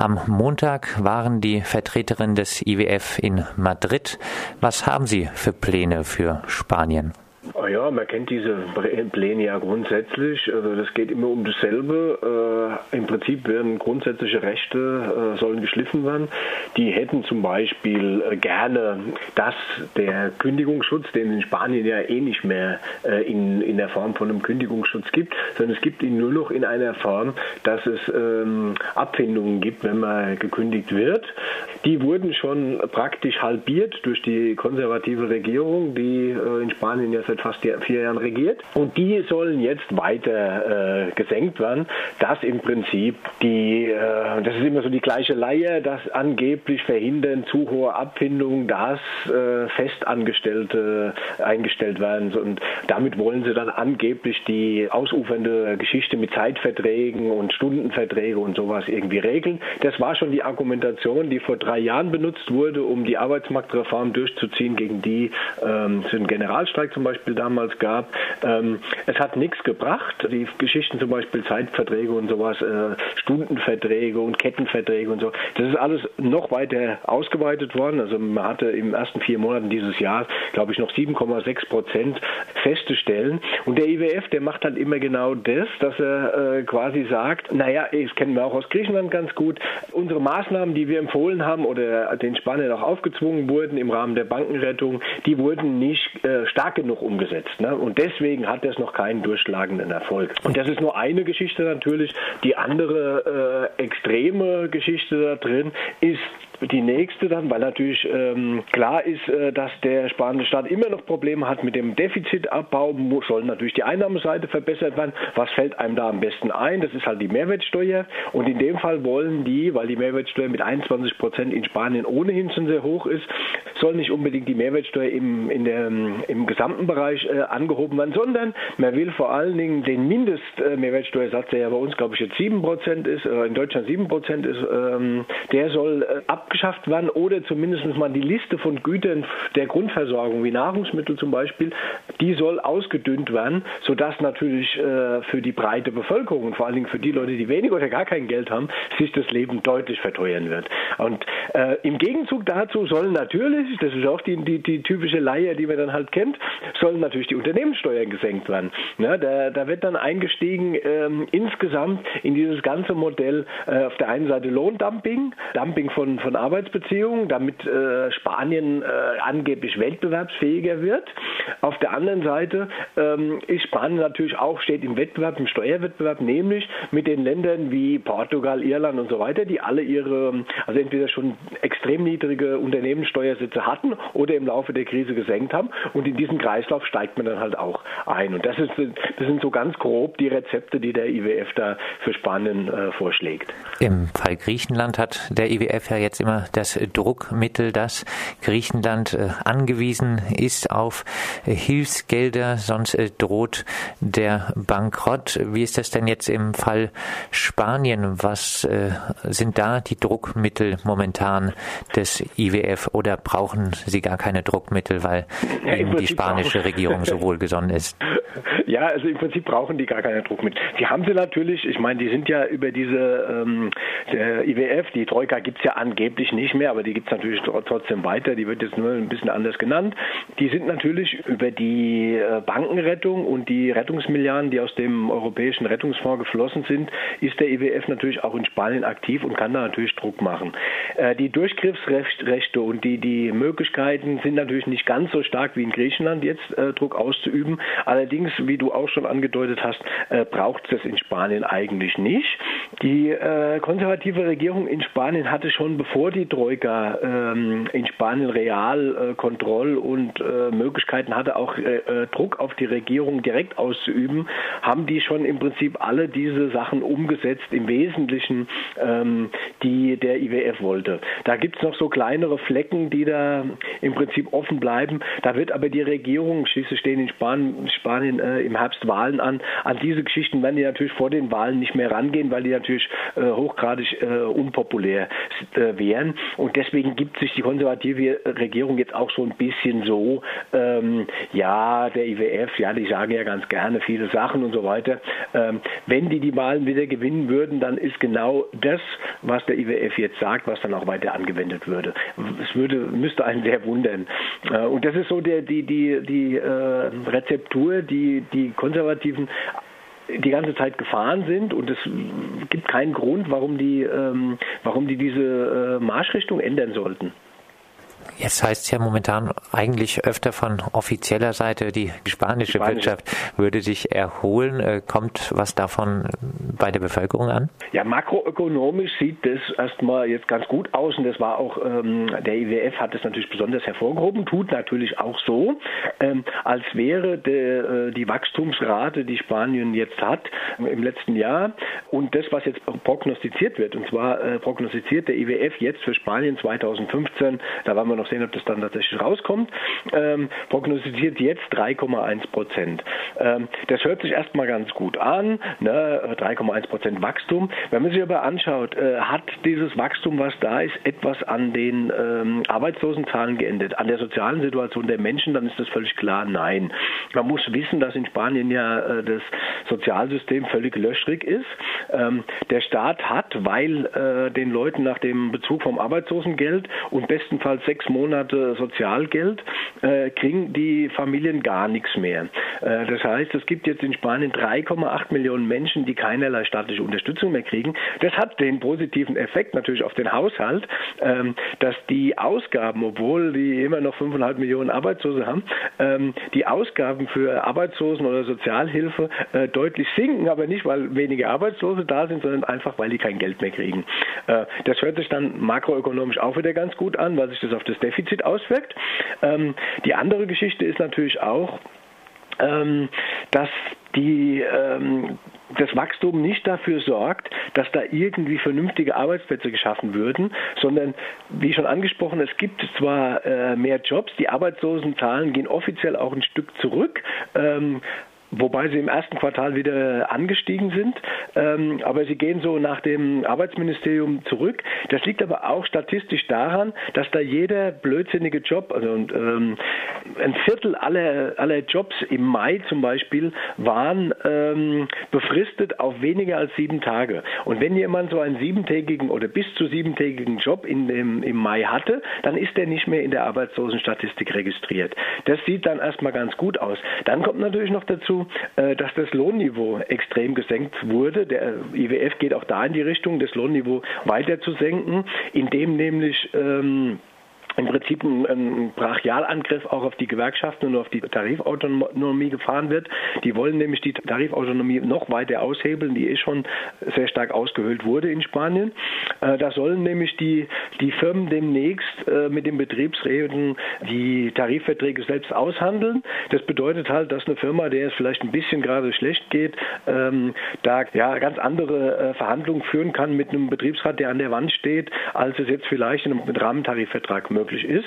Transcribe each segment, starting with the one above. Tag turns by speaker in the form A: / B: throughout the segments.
A: Am Montag waren die Vertreterinnen des IWF in Madrid. Was haben Sie für Pläne für Spanien?
B: Man kennt diese Pläne ja grundsätzlich. Also das geht immer um dasselbe. Äh, Im Prinzip werden grundsätzliche Rechte äh, sollen geschliffen werden. Die hätten zum Beispiel äh, gerne, dass der Kündigungsschutz, den in Spanien ja eh nicht mehr äh, in, in der Form von einem Kündigungsschutz gibt, sondern es gibt ihn nur noch in einer Form, dass es ähm, Abfindungen gibt, wenn man gekündigt wird. Die wurden schon praktisch halbiert durch die konservative Regierung, die äh, in Spanien ja seit fast vier Jahren regiert. Und die sollen jetzt weiter äh, gesenkt werden, dass im Prinzip die, äh, das ist immer so die gleiche Leier, dass angeblich verhindern zu hohe Abfindungen, dass äh, Festangestellte eingestellt werden. Und damit wollen sie dann angeblich die ausufernde Geschichte mit Zeitverträgen und Stundenverträge und sowas irgendwie regeln. Das war schon die Argumentation, die vor drei Jahren benutzt wurde, um die Arbeitsmarktreform durchzuziehen, gegen die ähm, einen Generalstreik zum Beispiel Beispiel damals gab. Ähm, es hat nichts gebracht. Die Geschichten zum Beispiel Zeitverträge und sowas, äh, Stundenverträge und Kettenverträge und so, das ist alles noch weiter ausgeweitet worden. Also man hatte im ersten vier Monaten dieses Jahres, glaube ich, noch 7,6 Prozent feste Stellen. Und der IWF, der macht halt immer genau das, dass er äh, quasi sagt, naja, das kennen wir auch aus Griechenland ganz gut, unsere Maßnahmen, die wir empfohlen haben oder den Spaniern auch aufgezwungen wurden im Rahmen der Bankenrettung, die wurden nicht äh, stark genug umgesetzt. Ne? Und deswegen hat das noch keinen durchschlagenden Erfolg. Und das ist nur eine Geschichte natürlich. Die andere äh, extreme Geschichte da drin ist die nächste dann, weil natürlich ähm, klar ist, äh, dass der spanische Staat immer noch Probleme hat mit dem Defizitabbau, soll natürlich die Einnahmeseite verbessert werden. Was fällt einem da am besten ein? Das ist halt die Mehrwertsteuer. Und in dem Fall wollen die, weil die Mehrwertsteuer mit 21 Prozent in Spanien ohnehin schon sehr hoch ist, soll nicht unbedingt die Mehrwertsteuer im, in der, im gesamten Bereich äh, angehoben werden, sondern man will vor allen Dingen den Mindestmehrwertsteuersatz, der ja bei uns, glaube ich, jetzt 7 Prozent ist, äh, in Deutschland 7 Prozent ist, ähm, der soll äh, ab abgeschafft werden oder zumindest mal die Liste von Gütern der Grundversorgung, wie Nahrungsmittel zum Beispiel, die soll ausgedünnt werden, sodass natürlich äh, für die breite Bevölkerung und vor allen Dingen für die Leute, die wenig oder gar kein Geld haben, sich das Leben deutlich verteuern wird. Und äh, im Gegenzug dazu sollen natürlich, das ist auch die, die, die typische Leier, die man dann halt kennt, sollen natürlich die Unternehmenssteuern gesenkt werden. Ja, da, da wird dann eingestiegen ähm, insgesamt in dieses ganze Modell äh, auf der einen Seite Lohndumping, Dumping von, von Arbeitsbeziehungen, damit äh, Spanien äh, angeblich wettbewerbsfähiger wird. Auf der anderen Seite ähm, ist Spanien natürlich auch, steht im Wettbewerb, im Steuerwettbewerb, nämlich mit den Ländern wie Portugal, Irland und so weiter, die alle ihre, also entweder schon extrem niedrige Unternehmenssteuersätze hatten oder im Laufe der Krise gesenkt haben. Und in diesen Kreislauf steigt man dann halt auch ein. Und das, ist, das sind so ganz grob die Rezepte, die der IWF da für Spanien äh, vorschlägt.
A: Im Fall Griechenland hat der IWF ja jetzt im immer das Druckmittel, dass Griechenland äh, angewiesen ist auf äh, Hilfsgelder, sonst äh, droht der Bankrott. Wie ist das denn jetzt im Fall Spanien? Was sind da die Druckmittel momentan des IWF oder brauchen Sie gar keine Druckmittel, weil ja, Ihnen die spanische Regierung so wohlgesonnen ist?
B: Ja, also im Prinzip brauchen die gar keine Druckmittel. Die haben sie natürlich, ich meine, die sind ja über diese ähm, IWF, die Troika gibt es ja angeblich ich nicht mehr, aber die gibt es natürlich trotzdem weiter. Die wird jetzt nur ein bisschen anders genannt. Die sind natürlich über die äh, Bankenrettung und die Rettungsmilliarden, die aus dem Europäischen Rettungsfonds geflossen sind, ist der IWF natürlich auch in Spanien aktiv und kann da natürlich Druck machen. Äh, die Durchgriffsrechte und die, die Möglichkeiten sind natürlich nicht ganz so stark wie in Griechenland jetzt äh, Druck auszuüben. Allerdings, wie du auch schon angedeutet hast, braucht es das in Spanien eigentlich nicht. Die konservative Regierung in Spanien hatte schon bevor bevor die Troika ähm, in Spanien real äh, Kontroll- und äh, Möglichkeiten hatte, auch äh, äh, Druck auf die Regierung direkt auszuüben, haben die schon im Prinzip alle diese Sachen umgesetzt, im Wesentlichen, ähm, die der IWF wollte. Da gibt es noch so kleinere Flecken, die da im Prinzip offen bleiben. Da wird aber die Regierung, schließlich stehen in Spanien, Spanien äh, im Herbst Wahlen an, an diese Geschichten werden die natürlich vor den Wahlen nicht mehr rangehen, weil die natürlich äh, hochgradig unpopulär wären erklären. Und deswegen gibt sich die konservative Regierung jetzt auch so ein bisschen so, ähm, ja, der IWF, ja, die sagen ja ganz gerne viele Sachen und so weiter. Ähm, wenn die die Wahlen wieder gewinnen würden, dann ist genau das, was der IWF jetzt sagt, was dann auch weiter angewendet würde. Es würde, müsste einen sehr wundern. Äh, und das ist so der, die, die, die äh, Rezeptur, die die Konservativen die ganze Zeit gefahren sind und es gibt keinen Grund, warum die, ähm, warum die diese äh, Marschrichtung ändern sollten.
A: Jetzt heißt es ja momentan eigentlich öfter von offizieller Seite, die spanische, spanische. Wirtschaft würde sich erholen. Äh, kommt was davon bei der Bevölkerung an?
B: Ja, makroökonomisch sieht das erstmal jetzt ganz gut aus und das war auch, ähm, der IWF hat das natürlich besonders hervorgehoben, tut natürlich auch so, ähm, als wäre der, äh, die Wachstumsrate, die Spanien jetzt hat im letzten Jahr und das, was jetzt prognostiziert wird, und zwar äh, prognostiziert der IWF jetzt für Spanien 2015, da waren wir noch sehen, ob das dann tatsächlich rauskommt, ähm, prognostiziert jetzt 3,1 Prozent. Ähm, das hört sich erstmal ganz gut an, ne? 3,1 Prozent Wachstum. Wenn man sich aber anschaut, äh, hat dieses Wachstum, was da ist, etwas an den ähm, Arbeitslosenzahlen geändert, an der sozialen Situation der Menschen, dann ist das völlig klar, nein. Man muss wissen, dass in Spanien ja äh, das Sozialsystem völlig löschrig ist. Ähm, der Staat hat, weil äh, den Leuten nach dem Bezug vom Arbeitslosengeld und bestenfalls sechs Monate Sozialgeld äh, kriegen die Familien gar nichts mehr. Äh, das heißt, es gibt jetzt in Spanien 3,8 Millionen Menschen, die keinerlei staatliche Unterstützung mehr kriegen. Das hat den positiven Effekt natürlich auf den Haushalt, ähm, dass die Ausgaben, obwohl die immer noch 5,5 Millionen Arbeitslose haben, ähm, die Ausgaben für Arbeitslosen oder Sozialhilfe äh, deutlich sinken, aber nicht, weil wenige Arbeitslose da sind, sondern einfach, weil die kein Geld mehr kriegen. Äh, das hört sich dann makroökonomisch auch wieder ganz gut an, weil sich das auf das Defizit auswirkt. Ähm, die andere Geschichte ist natürlich auch, ähm, dass die ähm, das Wachstum nicht dafür sorgt, dass da irgendwie vernünftige Arbeitsplätze geschaffen würden, sondern wie schon angesprochen, es gibt zwar äh, mehr Jobs, die Arbeitslosenzahlen gehen offiziell auch ein Stück zurück, ähm, wobei sie im ersten Quartal wieder angestiegen sind. Ähm, aber sie gehen so nach dem Arbeitsministerium zurück. Das liegt aber auch statistisch daran, dass da jeder blödsinnige Job, also ähm, ein Viertel aller, aller Jobs im Mai zum Beispiel waren ähm, befristet auf weniger als sieben Tage. Und wenn jemand so einen siebentägigen oder bis zu siebentägigen Job in dem, im Mai hatte, dann ist er nicht mehr in der Arbeitslosenstatistik registriert. Das sieht dann erstmal ganz gut aus. Dann kommt natürlich noch dazu, äh, dass das Lohnniveau extrem gesenkt wurde. Der IWF geht auch da in die Richtung, das Lohnniveau weiter zu senken, indem nämlich ähm, im Prinzip ein, ein Brachialangriff auch auf die Gewerkschaften und auf die Tarifautonomie gefahren wird. Die wollen nämlich die Tarifautonomie noch weiter aushebeln, die eh schon sehr stark ausgehöhlt wurde in Spanien. Äh, da sollen nämlich die, die Firmen demnächst äh, mit den Betriebsräten die Tarifverträge selbst aushandeln. Das bedeutet halt, dass eine Firma, der es vielleicht ein bisschen gerade schlecht geht, ähm, da ja ganz andere äh, Verhandlungen führen kann mit einem Betriebsrat, der an der Wand steht, als es jetzt vielleicht in einem Rahmentarifvertrag möglich möglich ist.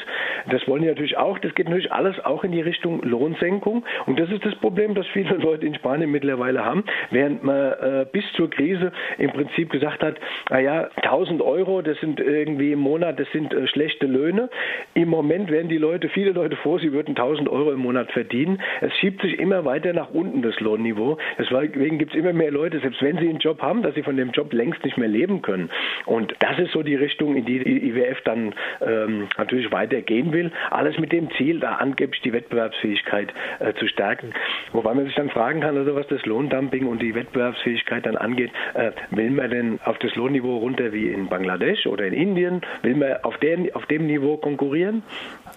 B: Das wollen die natürlich auch. Das geht natürlich alles auch in die Richtung Lohnsenkung. Und das ist das Problem, das viele Leute in Spanien mittlerweile haben. Während man äh, bis zur Krise im Prinzip gesagt hat, naja, 1000 Euro, das sind irgendwie im Monat, das sind äh, schlechte Löhne. Im Moment werden die Leute, viele Leute froh, sie würden 1000 Euro im Monat verdienen. Es schiebt sich immer weiter nach unten, das Lohnniveau. Deswegen gibt es immer mehr Leute, selbst wenn sie einen Job haben, dass sie von dem Job längst nicht mehr leben können. Und das ist so die Richtung, in die die IWF dann ähm, natürlich weitergehen will. Alles mit dem Ziel, da angeblich die Wettbewerbsfähigkeit äh, zu stärken. Wobei man sich dann fragen kann, also was das Lohndumping und die Wettbewerbsfähigkeit dann angeht, äh, will man denn auf das Lohnniveau runter wie in Bangladesch oder in Indien? Will man auf, der, auf dem Niveau konkurrieren?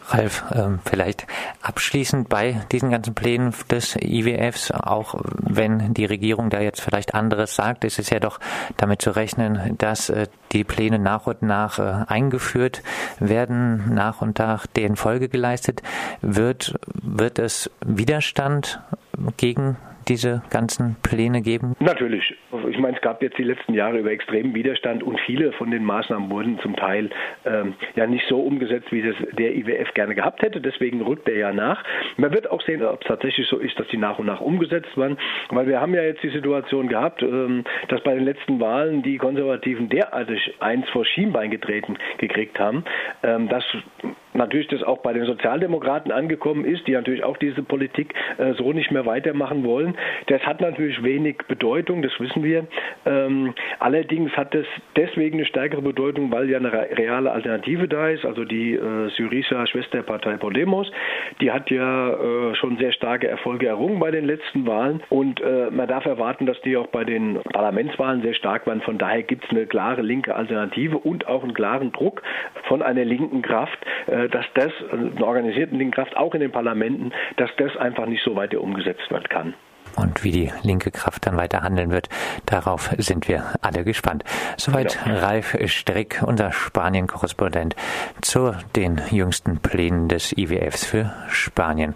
A: Ralf, ähm, vielleicht abschließend bei diesen ganzen Plänen des IWFs, auch wenn die Regierung da jetzt vielleicht anderes sagt, ist es ja doch damit zu rechnen, dass äh, die Pläne nach und nach äh, eingeführt werden, nach und nach deren Folge geleistet wird. Wird es Widerstand gegen diese ganzen Pläne geben?
B: Natürlich. Ich meine, es gab jetzt die letzten Jahre über extremen Widerstand und viele von den Maßnahmen wurden zum Teil ähm, ja nicht so umgesetzt, wie das der IWF gerne gehabt hätte. Deswegen rückt er ja nach. Man wird auch sehen, ob es tatsächlich so ist, dass die nach und nach umgesetzt werden, weil wir haben ja jetzt die Situation gehabt, ähm, dass bei den letzten Wahlen die Konservativen derartig eins vor Schienbein getreten gekriegt haben, ähm, dass natürlich das auch bei den Sozialdemokraten angekommen ist, die natürlich auch diese Politik äh, so nicht mehr weitermachen wollen. Das hat natürlich wenig Bedeutung, das wissen wir. Ähm, allerdings hat das deswegen eine stärkere Bedeutung, weil ja eine reale Alternative da ist. Also die äh, Syriza Schwesterpartei Podemos, die hat ja äh, schon sehr starke Erfolge errungen bei den letzten Wahlen und äh, man darf erwarten, dass die auch bei den Parlamentswahlen sehr stark waren. Von daher gibt es eine klare linke Alternative und auch einen klaren Druck von einer linken Kraft, dass das, einer organisierten linken Kraft, auch in den Parlamenten, dass das einfach nicht so weiter umgesetzt werden kann.
A: Und wie die linke Kraft dann weiter handeln wird, darauf sind wir alle gespannt. Soweit genau. Ralf Strick, unser Spanien-Korrespondent, zu den jüngsten Plänen des IWFs für Spanien.